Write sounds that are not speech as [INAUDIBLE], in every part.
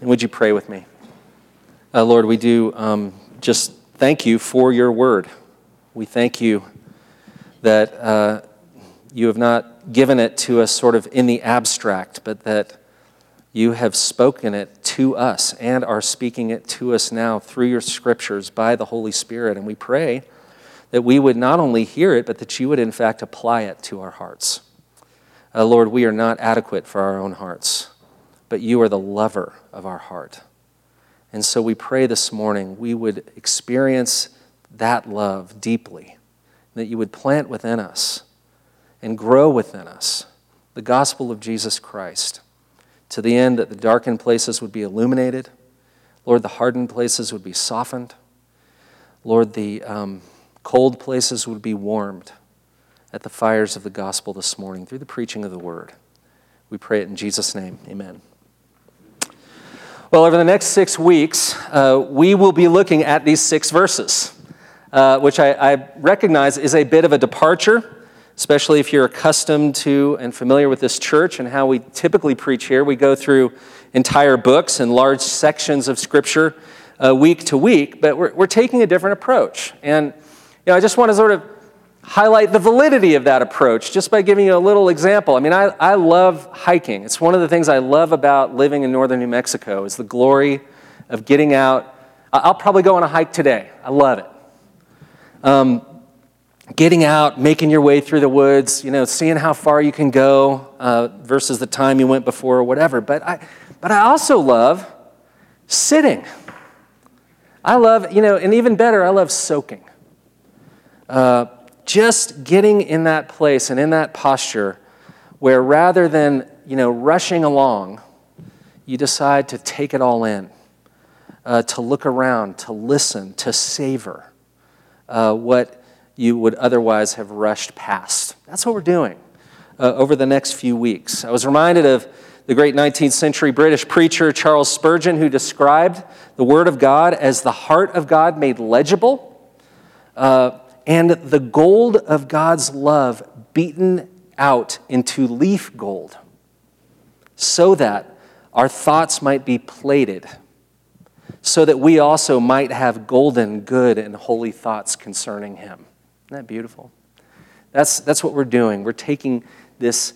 And would you pray with me? Uh, Lord, we do um, just thank you for your word. We thank you that uh, you have not given it to us sort of in the abstract, but that you have spoken it to us and are speaking it to us now through your scriptures by the Holy Spirit. And we pray that we would not only hear it, but that you would in fact apply it to our hearts. Uh, Lord, we are not adequate for our own hearts but you are the lover of our heart. And so we pray this morning we would experience that love deeply, that you would plant within us and grow within us the gospel of Jesus Christ to the end that the darkened places would be illuminated. Lord, the hardened places would be softened. Lord, the um, cold places would be warmed at the fires of the gospel this morning through the preaching of the word. We pray it in Jesus' name. Amen. Well, over the next six weeks, uh, we will be looking at these six verses, uh, which I, I, recognize is a bit of a departure, especially if you're accustomed to and familiar with this church and how we typically preach here. We go through entire books and large sections of Scripture uh, week to week, but we're, we're taking a different approach. And you know, I just want to sort of highlight the validity of that approach just by giving you a little example. I mean, I, I love hiking. It's one of the things I love about living in northern New Mexico is the glory of getting out. I'll probably go on a hike today. I love it. Um, getting out, making your way through the woods, you know, seeing how far you can go uh, versus the time you went before or whatever. But I, but I also love sitting. I love, you know, and even better, I love soaking. Uh, just getting in that place and in that posture where rather than, you know, rushing along, you decide to take it all in, uh, to look around, to listen, to savor uh, what you would otherwise have rushed past. That's what we're doing uh, over the next few weeks. I was reminded of the great 19th century British preacher Charles Spurgeon, who described the Word of God as the heart of God made legible. Uh, and the gold of God's love beaten out into leaf gold, so that our thoughts might be plated, so that we also might have golden, good, and holy thoughts concerning Him. Isn't that beautiful? That's, that's what we're doing. We're taking this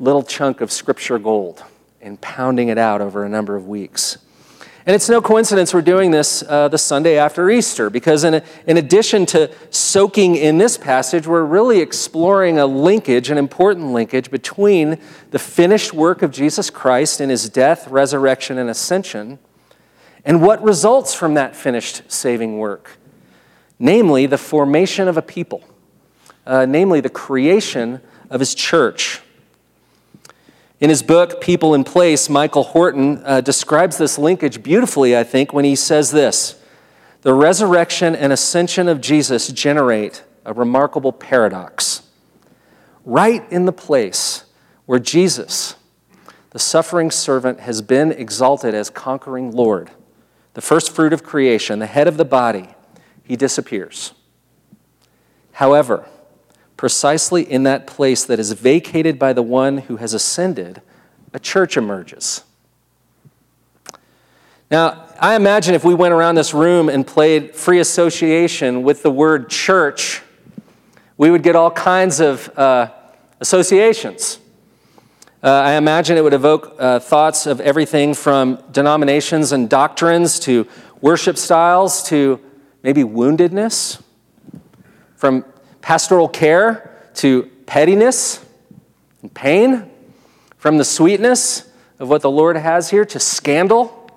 little chunk of Scripture gold and pounding it out over a number of weeks. And it's no coincidence we're doing this uh, the Sunday after Easter, because in, a, in addition to soaking in this passage, we're really exploring a linkage, an important linkage, between the finished work of Jesus Christ in his death, resurrection, and ascension, and what results from that finished saving work namely, the formation of a people, uh, namely, the creation of his church. In his book, People in Place, Michael Horton uh, describes this linkage beautifully, I think, when he says this The resurrection and ascension of Jesus generate a remarkable paradox. Right in the place where Jesus, the suffering servant, has been exalted as conquering Lord, the first fruit of creation, the head of the body, he disappears. However, precisely in that place that is vacated by the one who has ascended, a church emerges. Now, I imagine if we went around this room and played free association with the word church, we would get all kinds of uh, associations. Uh, I imagine it would evoke uh, thoughts of everything from denominations and doctrines to worship styles to maybe woundedness, from pastoral care to pettiness and pain, from the sweetness of what the Lord has here to scandal.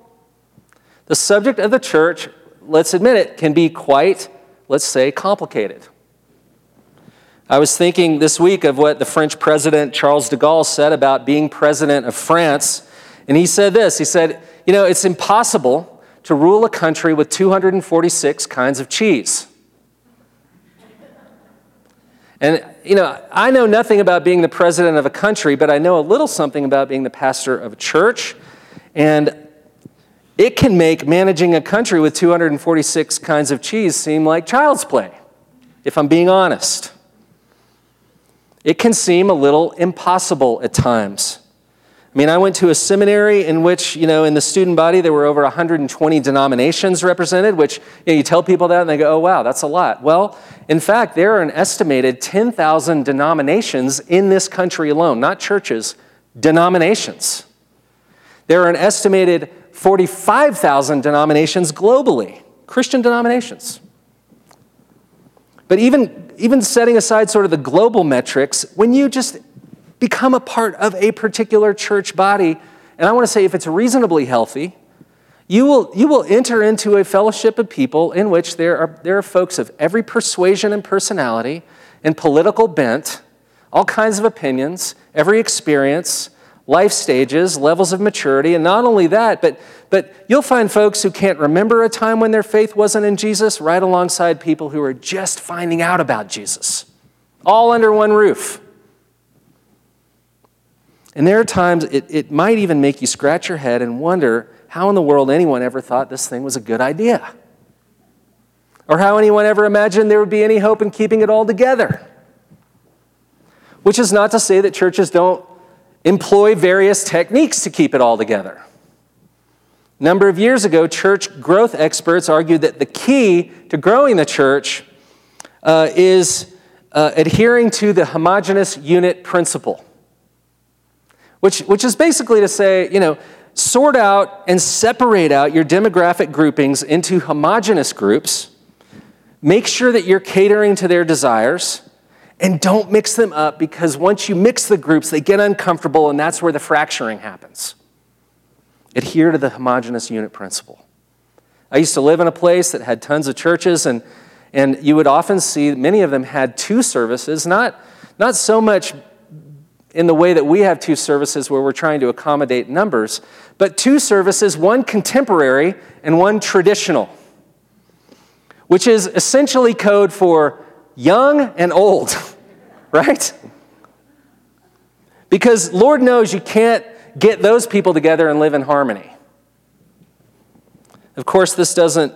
The subject of the church, let's admit it, can be quite, let's say, complicated. I was thinking this week of what the French president Charles de Gaulle said about being president of France. And he said this He said, You know, it's impossible to rule a country with 246 kinds of cheese. And, you know, I know nothing about being the president of a country, but I know a little something about being the pastor of a church. And it can make managing a country with 246 kinds of cheese seem like child's play, if I'm being honest. It can seem a little impossible at times. I mean, I went to a seminary in which, you know, in the student body, there were over 120 denominations represented, which you, know, you tell people that and they go, oh, wow, that's a lot. Well, in fact, there are an estimated 10,000 denominations in this country alone, not churches, denominations. There are an estimated 45,000 denominations globally, Christian denominations. But even, even setting aside sort of the global metrics, when you just become a part of a particular church body. And I want to say, if it's reasonably healthy, you will, you will enter into a fellowship of people in which there are, there are folks of every persuasion and personality and political bent, all kinds of opinions, every experience, life stages, levels of maturity. And not only that, but, but you'll find folks who can't remember a time when their faith wasn't in Jesus right alongside people who are just finding out about Jesus, all under one roof. And there are times it, it might even make you scratch your head and wonder how in the world anyone ever thought this thing was a good idea. Or how anyone ever imagined there would be any hope in keeping it all together. Which is not to say that churches don't employ various techniques to keep it all together. A number of years ago, church growth experts argued that the key to growing the church uh, is uh, adhering to the homogenous unit principle which, which is basically to say, you know, sort out and separate out your demographic groupings into homogenous groups. Make sure that you're catering to their desires and don't mix them up because once you mix the groups, they get uncomfortable and that's where the fracturing happens. Adhere to the homogenous unit principle. I used to live in a place that had tons of churches, and, and you would often see many of them had two services, not, not so much in the way that we have two services where we're trying to accommodate numbers, but two services, one contemporary and one traditional, which is essentially code for young and old, [LAUGHS] right? Because Lord knows you can't get those people together and live in harmony. Of course, this doesn't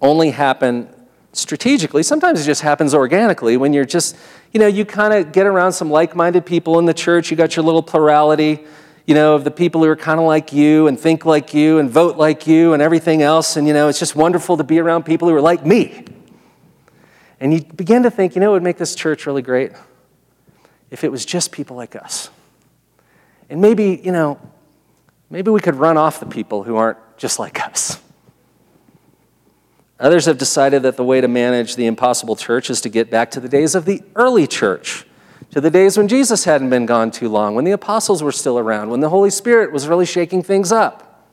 only happen strategically. Sometimes it just happens organically when you're just, you know, you kind of get around some like minded people in the church. You got your little plurality, you know, of the people who are kind of like you and think like you and vote like you and everything else. And, you know, it's just wonderful to be around people who are like me. And you begin to think, you know, it would make this church really great if it was just people like us. And maybe, you know, maybe we could run off the people who aren't just like us. Others have decided that the way to manage the impossible church is to get back to the days of the early church, to the days when Jesus hadn't been gone too long, when the apostles were still around, when the Holy Spirit was really shaking things up.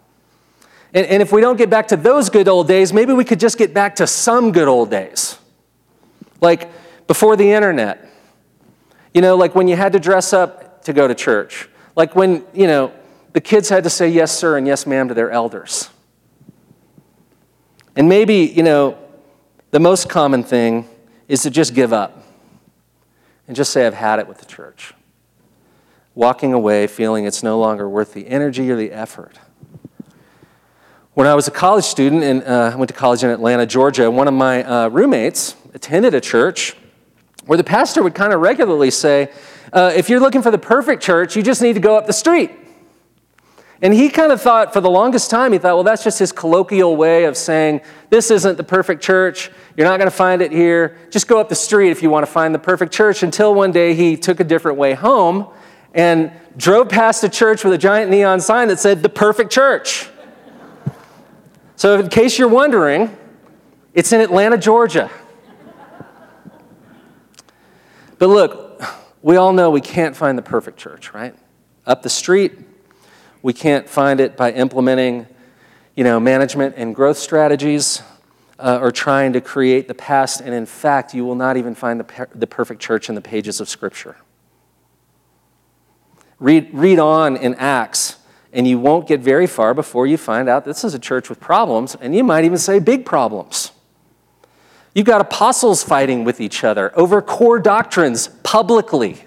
And, and if we don't get back to those good old days, maybe we could just get back to some good old days. Like before the internet. You know, like when you had to dress up to go to church. Like when, you know, the kids had to say yes, sir, and yes, ma'am to their elders. And maybe, you know, the most common thing is to just give up and just say, I've had it with the church. Walking away feeling it's no longer worth the energy or the effort. When I was a college student and uh, I went to college in Atlanta, Georgia, one of my uh, roommates attended a church where the pastor would kind of regularly say, uh, if you're looking for the perfect church, you just need to go up the street. And he kind of thought, for the longest time, he thought, well, that's just his colloquial way of saying, this isn't the perfect church. You're not going to find it here. Just go up the street if you want to find the perfect church. Until one day he took a different way home and drove past a church with a giant neon sign that said, the perfect church. so, in case you're wondering, it's in Atlanta, Georgia. But look, we all know we can't find the perfect church, right? Up the street, we can't find it by implementing, you know, management and growth strategies uh, or trying to create the past. And in fact, you will not even find the, per- the perfect church in the pages of Scripture. Read, read on in Acts, and you won't get very far before you find out this is a church with problems, and you might even say big problems. You've got apostles fighting with each other over core doctrines publicly.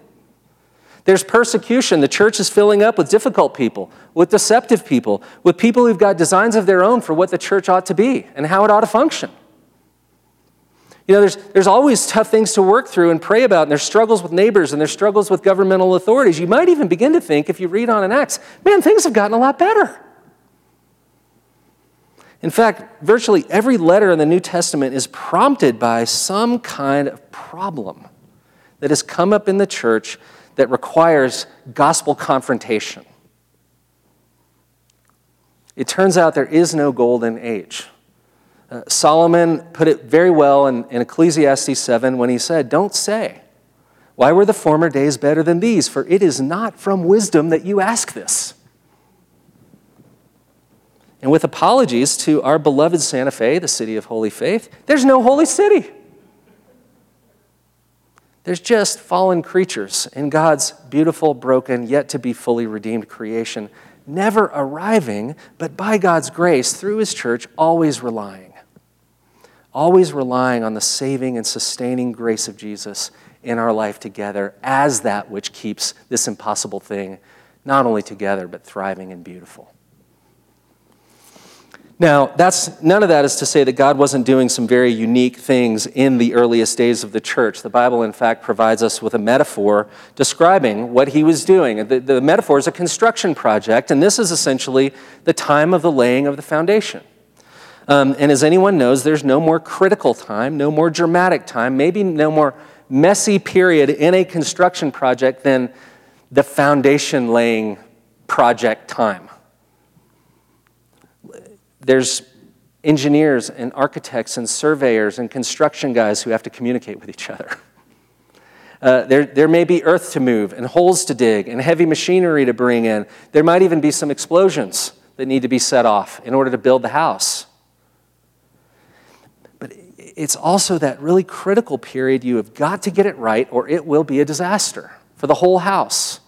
There's persecution. The church is filling up with difficult people, with deceptive people, with people who've got designs of their own for what the church ought to be and how it ought to function. You know, there's, there's always tough things to work through and pray about, and there's struggles with neighbors, and there's struggles with governmental authorities. You might even begin to think, if you read on in Acts, man, things have gotten a lot better. In fact, virtually every letter in the New Testament is prompted by some kind of problem that has come up in the church that requires gospel confrontation. It turns out there is no golden age. Uh, Solomon put it very well in, in Ecclesiastes 7 when he said, Don't say, Why were the former days better than these? For it is not from wisdom that you ask this. And with apologies to our beloved Santa Fe, the city of holy faith, there's no holy city. There's just fallen creatures in God's beautiful, broken, yet to be fully redeemed creation, never arriving, but by God's grace, through His church, always relying. Always relying on the saving and sustaining grace of Jesus in our life together as that which keeps this impossible thing not only together, but thriving and beautiful. Now, that's, none of that is to say that God wasn't doing some very unique things in the earliest days of the church. The Bible, in fact, provides us with a metaphor describing what he was doing. The, the metaphor is a construction project, and this is essentially the time of the laying of the foundation. Um, and as anyone knows, there's no more critical time, no more dramatic time, maybe no more messy period in a construction project than the foundation laying project time there's engineers and architects and surveyors and construction guys who have to communicate with each other. Uh, there, there may be earth to move and holes to dig and heavy machinery to bring in. There might even be some explosions that need to be set off in order to build the house. But it's also that really critical period you have got to get it right or it will be a disaster for the whole house.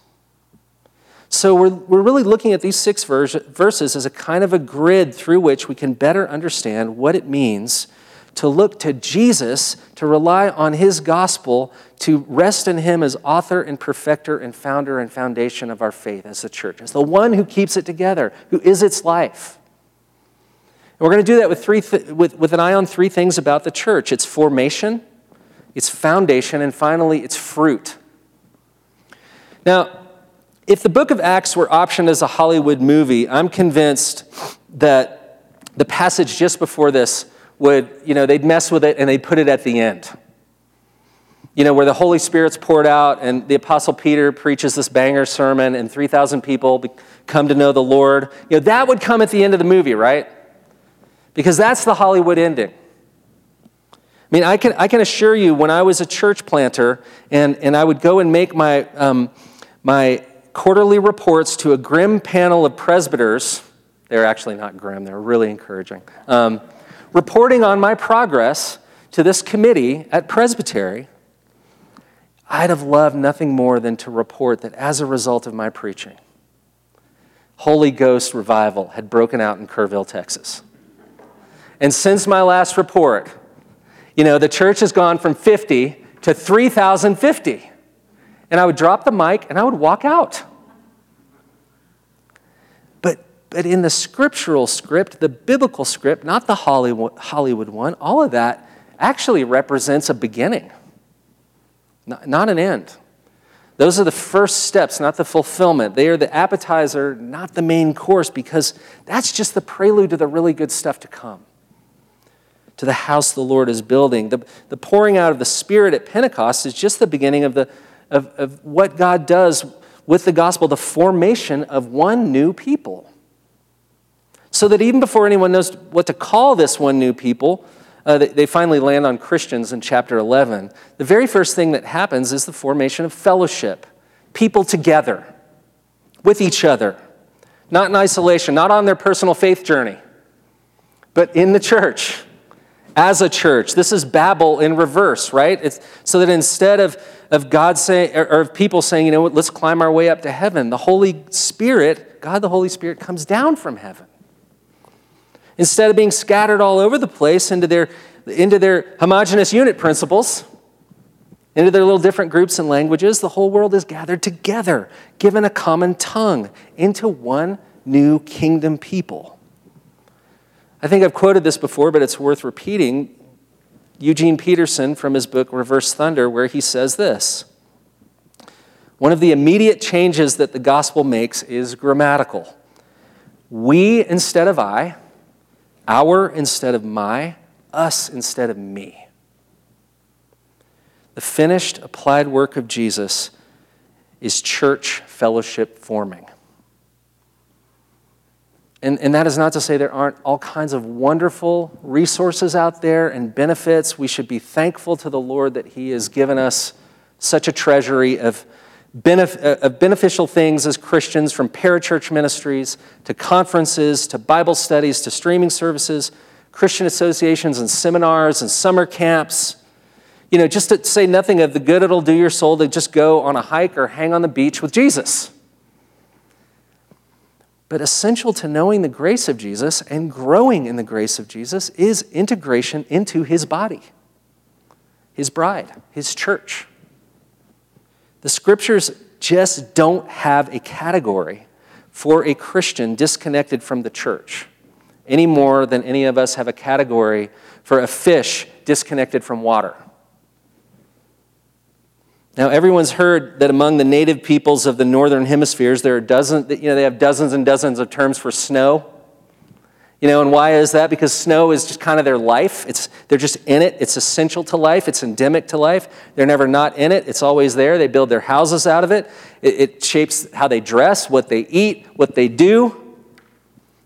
So we're, we're really looking at these six verses as a kind of a grid through which we can better understand what it means to look to Jesus, to rely on his gospel, to rest in him as author and perfecter and founder and foundation of our faith as the church, as the one who keeps it together, who is its life. And we're going to do that with, three th- with, with an eye on three things about the church its formation, its foundation, and finally, its fruit. Now, if the book of Acts were optioned as a Hollywood movie, I'm convinced that the passage just before this would, you know, they'd mess with it and they'd put it at the end. You know, where the Holy Spirit's poured out and the Apostle Peter preaches this banger sermon and 3,000 people come to know the Lord. You know, that would come at the end of the movie, right? Because that's the Hollywood ending. I mean, I can, I can assure you, when I was a church planter and, and I would go and make my, um, my quarterly reports to a grim panel of presbyters. They're actually not grim, they're really encouraging. Um, reporting on my progress to this committee at Presbytery, I'd have loved nothing more than to report that as a result of my preaching, Holy Ghost revival had broken out in Kerrville, Texas. And since my last report, you know, the church has gone from 50 to 3,050 and I would drop the mic and I would walk out. But, but in the scriptural script, the biblical script, not the Hollywood, Hollywood one, all of that actually represents a beginning, not, not an end. Those are the first steps, not the fulfillment. They are the appetizer, not the main course, because that's just the prelude to the really good stuff to come, to the house the Lord is building. The, the pouring out of the Spirit at Pentecost is just the beginning of the, of, of what God does with the gospel, the formation of one new people. So that even before anyone knows what to call this one new people, uh, they, they finally land on Christians in chapter 11. The very first thing that happens is the formation of fellowship, people together with each other, not in isolation, not on their personal faith journey, but in the church as a church. This is Babel in reverse, right? It's so that instead of, of God saying, or, or of people saying, you know what, let's climb our way up to heaven, the Holy Spirit, God the Holy Spirit, comes down from heaven. Instead of being scattered all over the place into their, into their homogenous unit principles, into their little different groups and languages, the whole world is gathered together, given a common tongue, into one new kingdom people. I think I've quoted this before, but it's worth repeating. Eugene Peterson from his book Reversed Thunder, where he says this One of the immediate changes that the gospel makes is grammatical. We instead of I, our instead of my, us instead of me. The finished, applied work of Jesus is church fellowship forming. And, and that is not to say there aren't all kinds of wonderful resources out there and benefits. We should be thankful to the Lord that He has given us such a treasury of, benef- of beneficial things as Christians, from parachurch ministries to conferences to Bible studies to streaming services, Christian associations and seminars and summer camps. You know, just to say nothing of the good it'll do your soul to just go on a hike or hang on the beach with Jesus. But essential to knowing the grace of Jesus and growing in the grace of Jesus is integration into his body, his bride, his church. The scriptures just don't have a category for a Christian disconnected from the church any more than any of us have a category for a fish disconnected from water. Now, everyone's heard that among the native peoples of the northern hemispheres, there are dozens, you know, they have dozens and dozens of terms for snow. You know, and why is that? Because snow is just kind of their life. It's, they're just in it. It's essential to life. It's endemic to life. They're never not in it. It's always there. They build their houses out of it. It, it shapes how they dress, what they eat, what they do,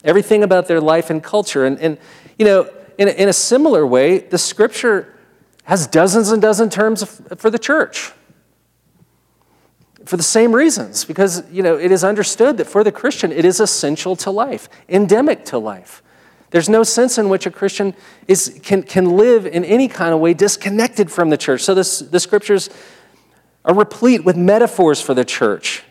everything about their life and culture. And, and you know, in, in a similar way, the scripture has dozens and dozens of terms for the church for the same reasons because you know it is understood that for the christian it is essential to life endemic to life. There's no sense in which a christian is, can, can live in any kind of way disconnected from the church. So this, the scriptures are replete with metaphors for the church.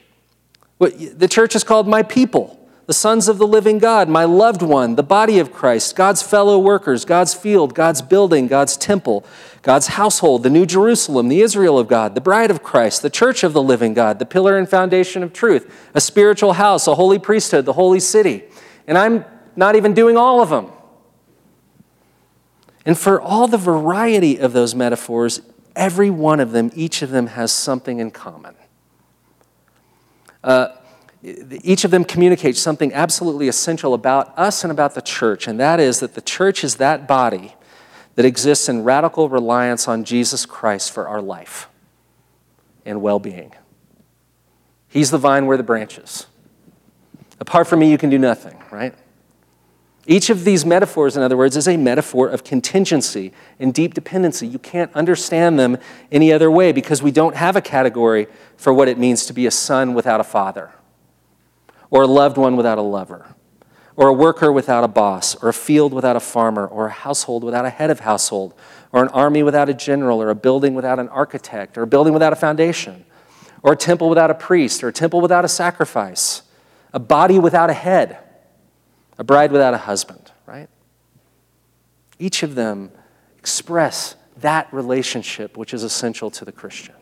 The church is called my people the sons of the living God, my loved one, the body of Christ, God's fellow workers, God's field, God's building, God's temple, God's household, the New Jerusalem, the Israel of God, the bride of Christ, the church of the living God, the pillar and foundation of truth, a spiritual house, a holy priesthood, the holy city. And I'm not even doing all of them. And for all the variety of those metaphors, every one of them, each of them has something in common. Uh, each of them communicates something absolutely essential about us and about the church, and that is that the church is that body that exists in radical reliance on Jesus Christ for our life and well being. He's the vine, we're the branches. Apart from me, you can do nothing, right? Each of these metaphors, in other words, is a metaphor of contingency and deep dependency. You can't understand them any other way because we don't have a category for what it means to be a son without a father or a loved one without a lover, or a worker without a boss, or a field without a farmer, or a household without a head of household, or an army without a general, or a building without an architect, or a building without a foundation, or a temple without a priest, or a temple without a sacrifice, a body without a head, a bride without a husband, right? Each of them express that relationship which is essential to the Christian.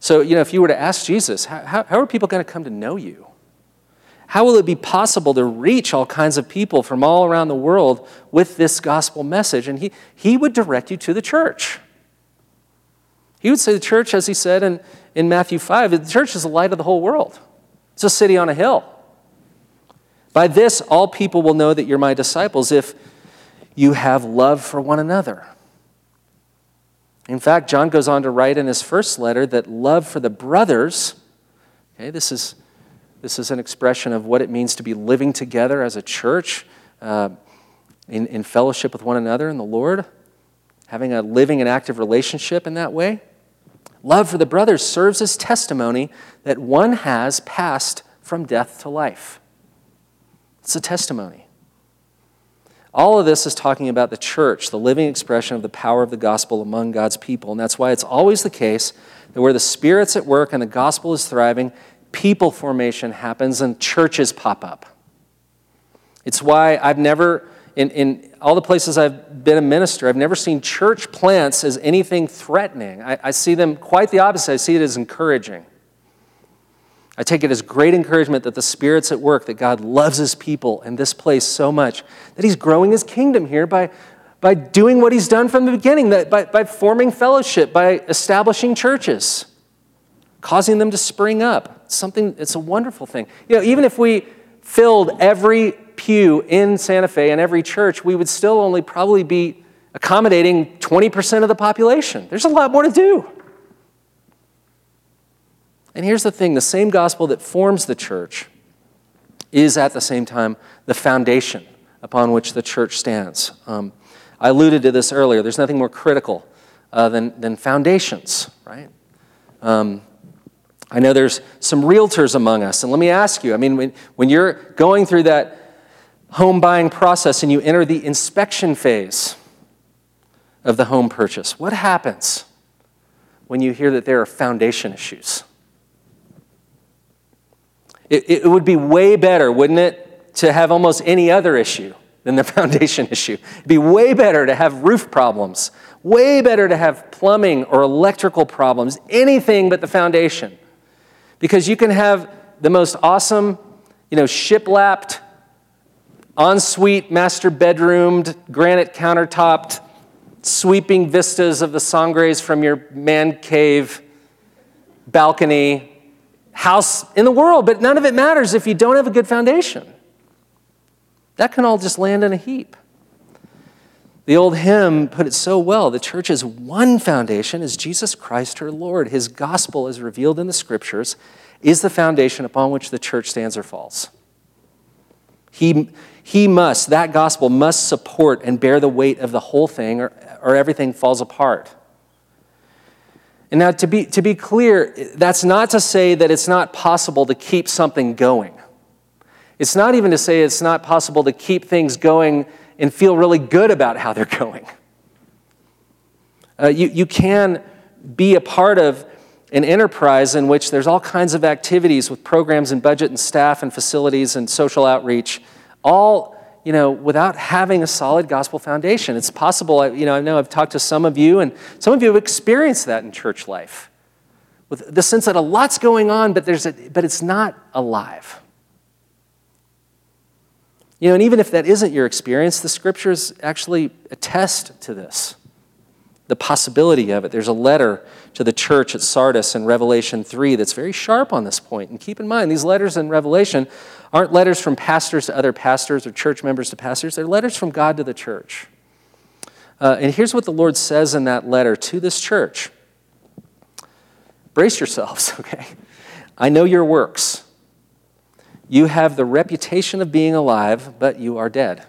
So, you know, if you were to ask Jesus, how, how are people going to come to know you? How will it be possible to reach all kinds of people from all around the world with this gospel message? And he, he would direct you to the church. He would say, The church, as he said in, in Matthew 5, the church is the light of the whole world, it's a city on a hill. By this, all people will know that you're my disciples if you have love for one another. In fact, John goes on to write in his first letter that love for the brothers, okay, this is, this is an expression of what it means to be living together as a church uh, in, in fellowship with one another in the Lord, having a living and active relationship in that way. Love for the brothers serves as testimony that one has passed from death to life. It's a testimony. All of this is talking about the church, the living expression of the power of the gospel among God's people. And that's why it's always the case that where the Spirit's at work and the gospel is thriving, people formation happens and churches pop up. It's why I've never, in, in all the places I've been a minister, I've never seen church plants as anything threatening. I, I see them quite the opposite. I see it as encouraging. I take it as great encouragement that the Spirit's at work, that God loves His people and this place so much that He's growing His kingdom here by, by doing what he's done from the beginning, that by, by forming fellowship, by establishing churches, causing them to spring up. It's something, it's a wonderful thing. You know, even if we filled every pew in Santa Fe and every church, we would still only probably be accommodating 20% of the population. There's a lot more to do. And here's the thing the same gospel that forms the church is at the same time the foundation upon which the church stands. Um, I alluded to this earlier. There's nothing more critical uh, than, than foundations, right? Um, I know there's some realtors among us, and let me ask you I mean, when, when you're going through that home buying process and you enter the inspection phase of the home purchase, what happens when you hear that there are foundation issues? It, it would be way better, wouldn't it, to have almost any other issue than the [LAUGHS] foundation issue. It'd be way better to have roof problems, way better to have plumbing or electrical problems, anything but the foundation. Because you can have the most awesome, you know, shiplapped, ensuite, master bedroomed, granite countertopped, sweeping vistas of the Sangres from your man cave balcony house in the world, but none of it matters if you don't have a good foundation. That can all just land in a heap. The old hymn put it so well the church's one foundation is Jesus Christ, her Lord. His gospel, as revealed in the scriptures, is the foundation upon which the church stands or falls. He, he must, that gospel must support and bear the weight of the whole thing, or, or everything falls apart. And now, to be, to be clear, that's not to say that it's not possible to keep something going. It's not even to say it's not possible to keep things going and feel really good about how they're [LAUGHS] going. Uh, you, you can be a part of an enterprise in which there's all kinds of activities with programs and budget and staff and facilities and social outreach, all you know, without having a solid gospel foundation. It's possible, you know, I know I've talked to some of you, and some of you have experienced that in church life, with the sense that a lot's going on, but, there's a, but it's not alive. You know, and even if that isn't your experience, the scriptures actually attest to this the possibility of it. There's a letter to the church at Sardis in Revelation 3 that's very sharp on this point. And keep in mind, these letters in Revelation aren't letters from pastors to other pastors or church members to pastors, they're letters from God to the church. Uh, and here's what the Lord says in that letter to this church Brace yourselves, [LAUGHS] okay? I know your works. You have the reputation of being alive, but you are dead.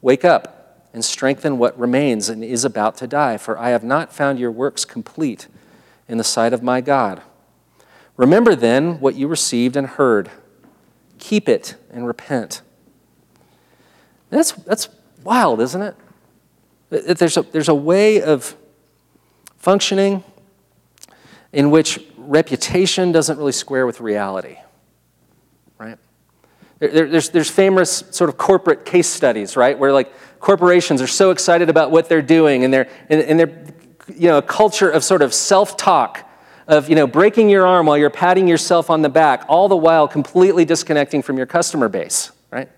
Wake up and strengthen what remains and is about to die, for I have not found your works complete in the sight of my God. Remember then what you received and heard. Keep it and repent. That's, that's wild, isn't it? There's a, there's a way of functioning in which reputation doesn't really square with reality, right? There, there's, there's famous sort of corporate case studies, right? Where like corporations are so excited about what they're doing and they're, and, and they're you know, a culture of sort of self-talk of you know, breaking your arm while you're patting yourself on the back, all the while completely disconnecting from your customer base, right?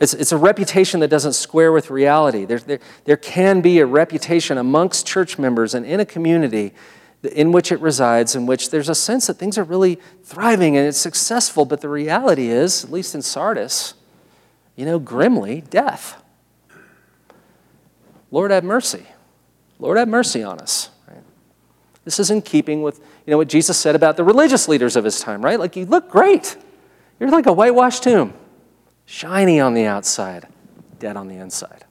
It's, it's a reputation that doesn't square with reality. There, there, there can be a reputation amongst church members and in a community in which it resides, in which there's a sense that things are really thriving and it's successful, but the reality is, at least in Sardis, you know, grimly, death. Lord, have mercy. Lord, have mercy on us. Right? This is in keeping with you know, what Jesus said about the religious leaders of his time, right? Like, you look great. You're like a whitewashed tomb, shiny on the outside, dead on the inside.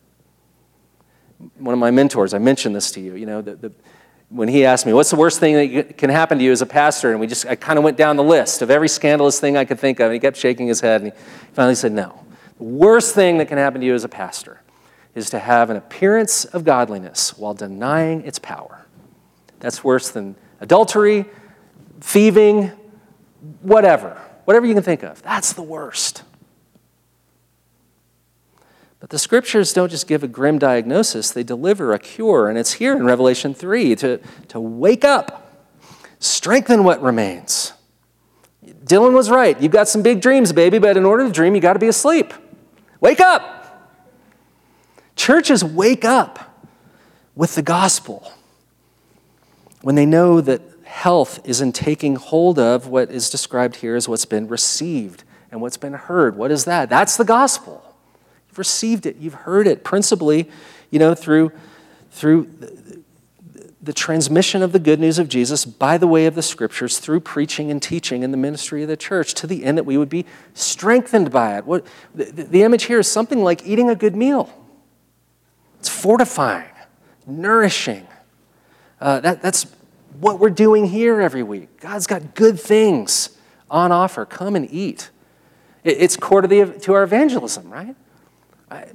One of my mentors, I mentioned this to you, you know, the, the when he asked me, What's the worst thing that can happen to you as a pastor? And we just, I kind of went down the list of every scandalous thing I could think of. And he kept shaking his head. And he finally said, No. The worst thing that can happen to you as a pastor is to have an appearance of godliness while denying its power. That's worse than adultery, thieving, whatever. Whatever you can think of. That's the worst. But the scriptures don't just give a grim diagnosis, they deliver a cure. And it's here in Revelation 3 to, to wake up, strengthen what remains. Dylan was right. You've got some big dreams, baby, but in order to dream, you got to be asleep. Wake up. Churches wake up with the gospel when they know that health is in taking hold of what is described here as what's been received and what's been heard. What is that? That's the gospel. You've received it, you've heard it, principally, you know, through, through the transmission of the good news of Jesus by the way of the scriptures through preaching and teaching in the ministry of the church to the end that we would be strengthened by it. What, the, the image here is something like eating a good meal. It's fortifying, nourishing. Uh, that, that's what we're doing here every week. God's got good things on offer. Come and eat. It's core to, the, to our evangelism, right? I,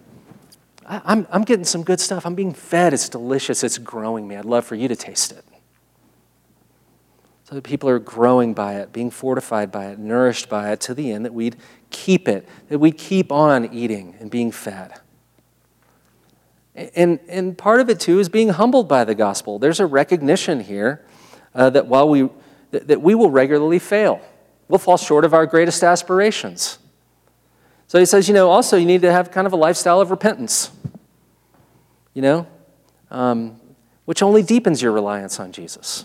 I'm, I'm getting some good stuff. I'm being fed. It's delicious. It's growing me. I'd love for you to taste it. So that people are growing by it, being fortified by it, nourished by it to the end that we'd keep it, that we'd keep on eating and being fed. And, and part of it too is being humbled by the gospel. There's a recognition here uh, that while we, that, that we will regularly fail, we'll fall short of our greatest aspirations. So he says, you know, also you need to have kind of a lifestyle of repentance, you know, um, which only deepens your reliance on Jesus.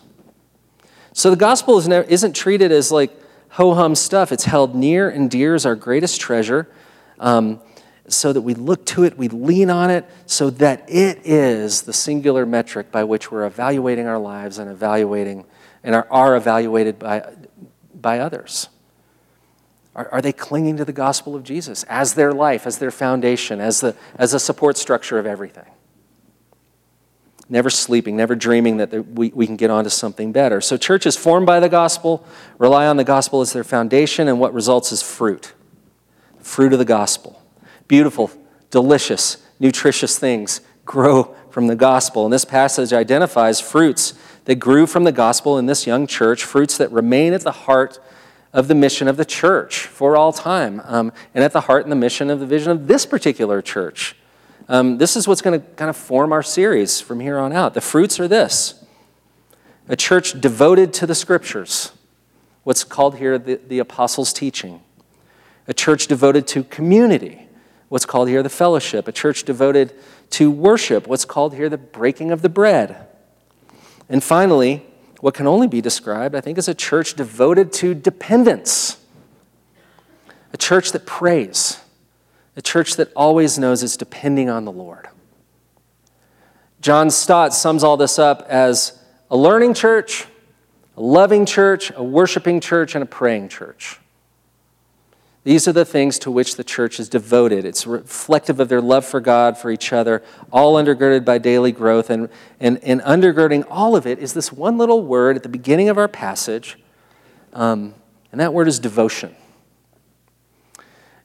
So the gospel is never, isn't treated as like ho hum stuff. It's held near and dear as our greatest treasure. Um, so that we look to it, we lean on it, so that it is the singular metric by which we're evaluating our lives and evaluating and are, are evaluated by, by others. Are, are they clinging to the gospel of Jesus as their life, as their foundation, as the, as a support structure of everything? Never sleeping, never dreaming that we, we can get onto something better. So, churches formed by the gospel rely on the gospel as their foundation, and what results is fruit fruit of the gospel beautiful, delicious, nutritious things grow from the gospel. And this passage identifies fruits that grew from the gospel in this young church, fruits that remain at the heart of the mission of the church for all time, um, and at the heart and the mission of the vision of this particular church. Um, this is what's going to kind of form our series from here on out. The fruits are this a church devoted to the scriptures, what's called here the, the apostles' teaching, a church devoted to community what's called here the fellowship, a church devoted to worship, what's called here the breaking of the bread. And finally, what can only be described, I think, as a church devoted to dependence, a church that prays, a church that always knows it's depending on the Lord. John Stott sums all this up as a learning church, a loving church, a worshiping church, and a praying church. These are the things to which the church is devoted. It's reflective of their love for God, for each other, all undergirded by daily growth. And, and, and undergirding all of it is this one little word at the beginning of our passage, um, and that word is devotion.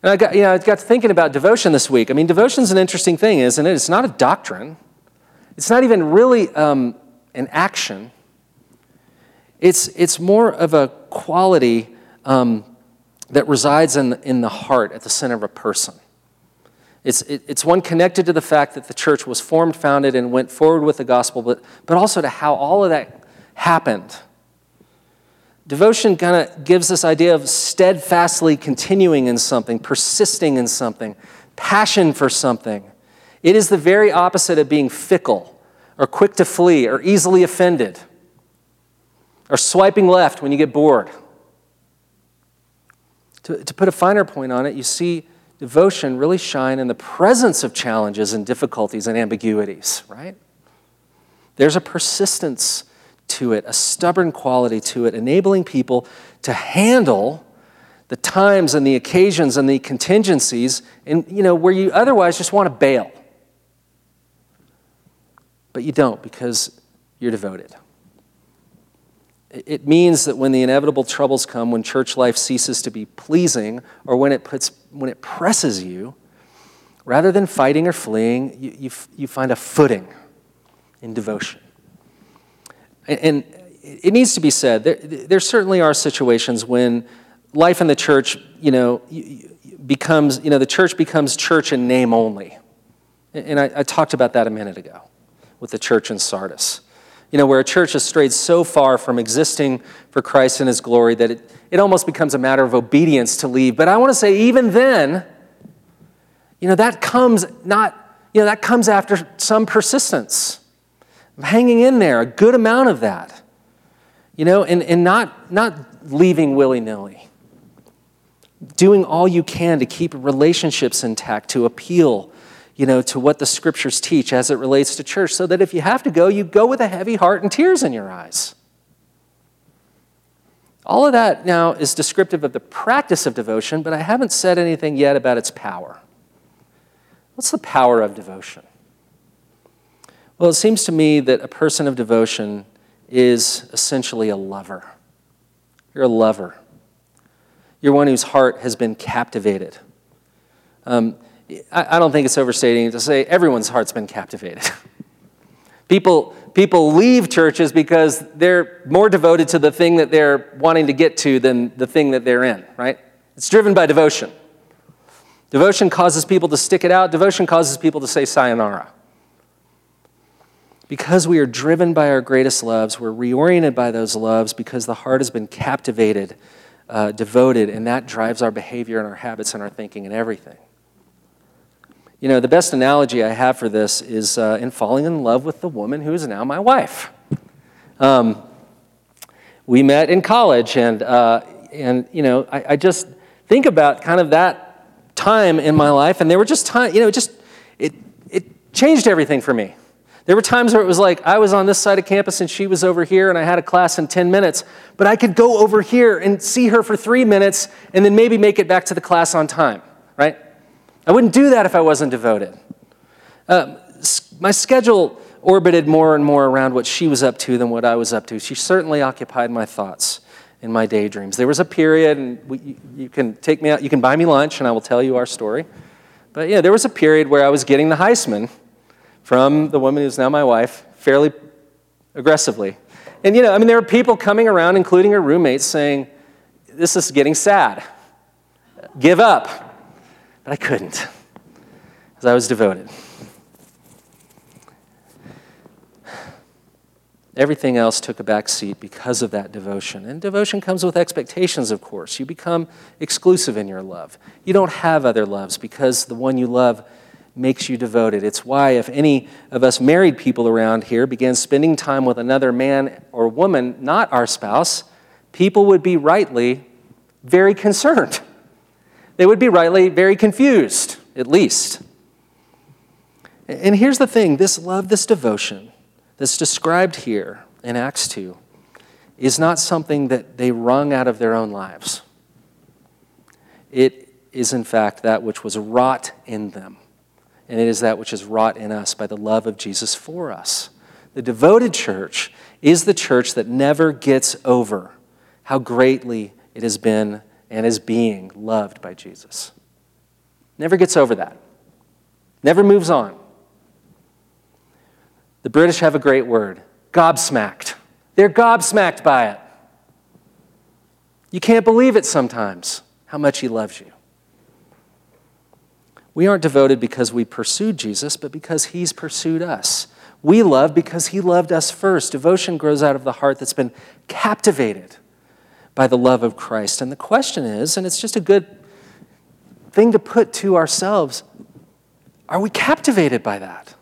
And I got, you know, I got thinking about devotion this week. I mean, devotion is an interesting thing, isn't it? It's not a doctrine, it's not even really um, an action. It's, it's more of a quality. Um, that resides in, in the heart at the center of a person. It's, it, it's one connected to the fact that the church was formed, founded, and went forward with the gospel, but, but also to how all of that happened. Devotion kind of gives this idea of steadfastly continuing in something, persisting in something, passion for something. It is the very opposite of being fickle or quick to flee or easily offended or swiping left when you get bored. To, to put a finer point on it, you see devotion really shine in the presence of challenges and difficulties and ambiguities, right? There's a persistence to it, a stubborn quality to it, enabling people to handle the times and the occasions and the contingencies and you know where you otherwise just want to bail. But you don't because you're devoted. It means that when the inevitable troubles come, when church life ceases to be pleasing, or when it, puts, when it presses you, rather than fighting or fleeing, you, you, you find a footing in devotion. And, and it needs to be said, there, there certainly are situations when life in the church, you know, becomes, you know, the church becomes church in name only. And I, I talked about that a minute ago with the church in Sardis you know, where a church has strayed so far from existing for Christ and His glory that it, it almost becomes a matter of obedience to leave. But I want to say, even then, you know, that comes not, you know, that comes after some persistence, hanging in there, a good amount of that, you know, and, and not, not leaving willy nilly. Doing all you can to keep relationships intact, to appeal, you know, to what the scriptures teach as it relates to church, so that if you have to go, you go with a heavy heart and tears in your eyes. All of that now is descriptive of the practice of devotion, but I haven't said anything yet about its power. What's the power of devotion? Well, it seems to me that a person of devotion is essentially a lover. You're a lover. You're one whose heart has been captivated. Um, I, don't think it's overstating to say everyone's heart's been captivated. [LAUGHS] People, people leave churches because they're more devoted to the thing that they're wanting to get to than the thing that they're in, right? It's driven by devotion. Devotion causes people to stick it out, devotion causes people to say sayonara. Because we are driven by our greatest loves, we're reoriented by those loves because the heart has been captivated, uh, devoted, and that drives our behavior and our habits and our thinking and everything. You know, the best analogy I have for this is uh, in falling in love with the woman who is now my wife. Um, we met in college, and, uh, and you know, I, I, just think about kind of that time in my life, and there were just time, you know, it just, it, it changed everything for me. There were times where it was like I was on this side of campus and she was over here, and I had a class in 10 minutes, but I could go over here and see her for three minutes and then maybe make it back to the class on time, right? I wouldn't do that if I wasn't devoted. Uh, my schedule orbited more and more around what she was up to than what I was up to. She certainly occupied my thoughts in my daydreams. There was a period, and we, you can take me out, you can buy me lunch, and I will tell you our story. But yeah, there was a period where I was getting the Heisman from the woman who's now my wife fairly aggressively. And you know, I mean, there were people coming around, including her roommates, saying, This is getting sad. Give up. But I couldn't, because I was devoted. Everything else took a back seat because of that devotion. And devotion comes with expectations, of course. You become exclusive in your love. You don't have other loves because the one you love makes you devoted. It's why, if any of us married people around here began spending time with another man or woman, not our spouse, people would be rightly very concerned they would be rightly very confused, at least. And here's the thing this love, this devotion that's described here in Acts 2 is not something that they wrung out of their own lives. It is, in fact, that which was wrought in them. And it is that which is wrought in us by the love of Jesus for us. The devoted church is the church that never gets over how greatly it has been and is being loved by Jesus. Never gets over that, never moves on. The British have a great word gobsmacked. They're gobsmacked by it. You can't believe it sometimes how much He loves you. We aren't devoted because we pursued Jesus, but because He's pursued us. We love because He loved us first. Devotion grows out of the heart that's been captivated by the love of Christ. And the question is, and it's just a good thing to put to ourselves are we captivated by that?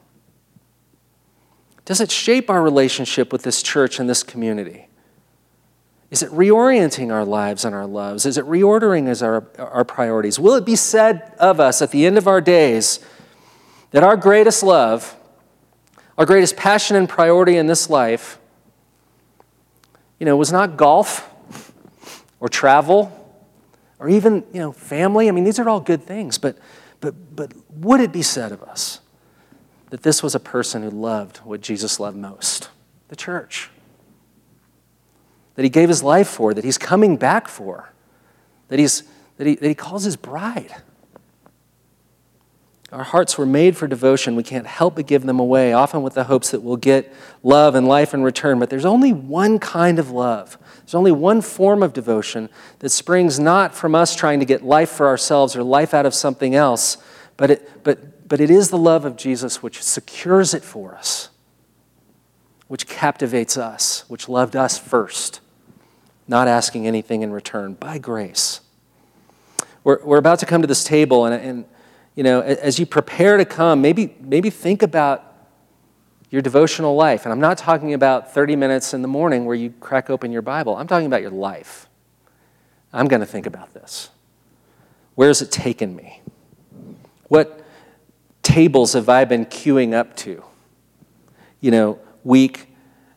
Does it shape our relationship with this church and this community? Is it reorienting our lives and our loves? Is it reordering as our, our priorities? Will it be said of us at the end of our days that our greatest love, our greatest passion and priority in this life, you know, was not golf or travel or even you know family. I mean these are all good things but but but would it be said of us that this was a person who loved what jesus loved most? The church. That he gave his life for that he's coming back for that he's that he, that he calls his bride our hearts were made for devotion. We can't help but give them away, often with the hopes that we'll get love and life in return. But there's only one kind of love. There's only one form of devotion that springs not from us trying to get life for ourselves or life out of something else, but it, but, but it is the love of Jesus which secures it for us, which captivates us, which loved us first, not asking anything in return, by grace. We're, we're about to come to this table, and, and you know, as you prepare to come, maybe, maybe think about your devotional life. And I'm not talking about 30 minutes in the morning where you crack open your Bible. I'm talking about your life. I'm going to think about this. Where has it taken me? What tables have I been queuing up to? You know, week,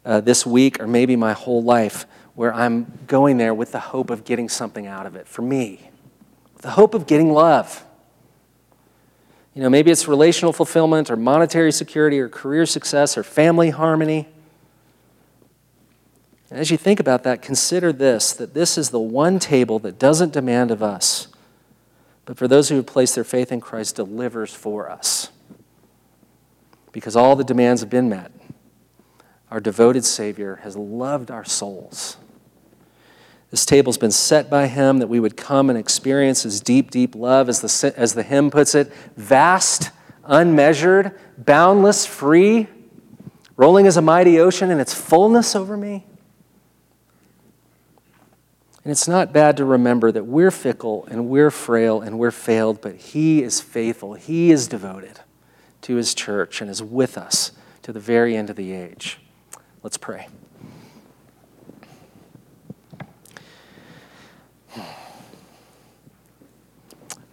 uh, this week, or maybe my whole life, where I'm going there with the hope of getting something out of it for me, the hope of getting love you know, maybe it's relational fulfillment or monetary security or career success or family harmony. And as you think about that, consider this that this is the one table that doesn't demand of us, but for those who have placed their faith in Christ, delivers for us. Because all the demands have been met. Our devoted Savior has loved our souls this table's been set by him that we would come and experience his deep, deep love, as the, as the hymn puts it vast, unmeasured, boundless, free, rolling as a mighty ocean in its fullness over me. And it's not bad to remember that we're fickle and we're frail and we're failed, but he is faithful. He is devoted to his church and is with us to the very end of the age. Let's pray.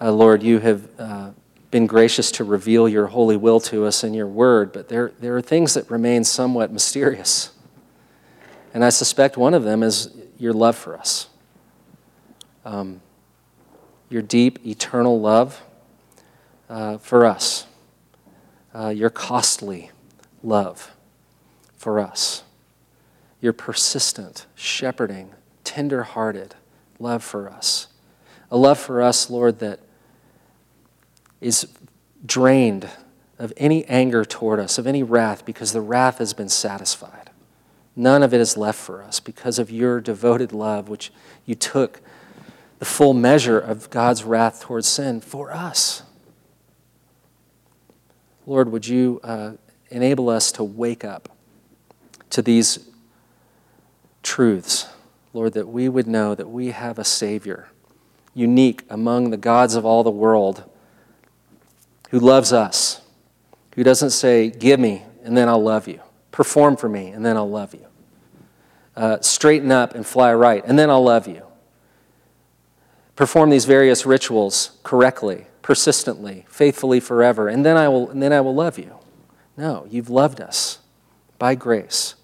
Uh, Lord, you have uh, been gracious to reveal your holy will to us in your word, but there, there are things that remain somewhat mysterious. And I suspect one of them is your love for us. Um, your deep, eternal love uh, for us. Uh, your costly love for us. Your persistent, shepherding, tender hearted love for us. A love for us, Lord, that is drained of any anger toward us, of any wrath, because the wrath has been satisfied. None of it is left for us because of your devoted love, which you took the full measure of God's wrath towards sin for us. Lord, would you uh, enable us to wake up to these truths, Lord, that we would know that we have a Savior, unique among the gods of all the world who loves us, who doesn't say, Give me, and then I'll love you. Perform for me, and then I'll love you. Uh, straighten up and fly right, and then I'll love you. Perform these various rituals correctly, persistently, faithfully forever, and then I will, and then I will love you. No, you've loved us by grace.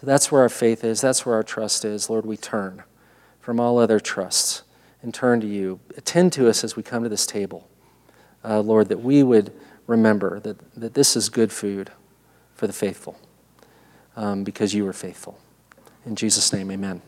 So that's where our faith is. That's where our trust is. Lord, we turn from all other trusts and turn to you. Attend to us as we come to this table uh, Lord, that we would remember that, that this is good food for the faithful um, because you are faithful. In Jesus' name, amen.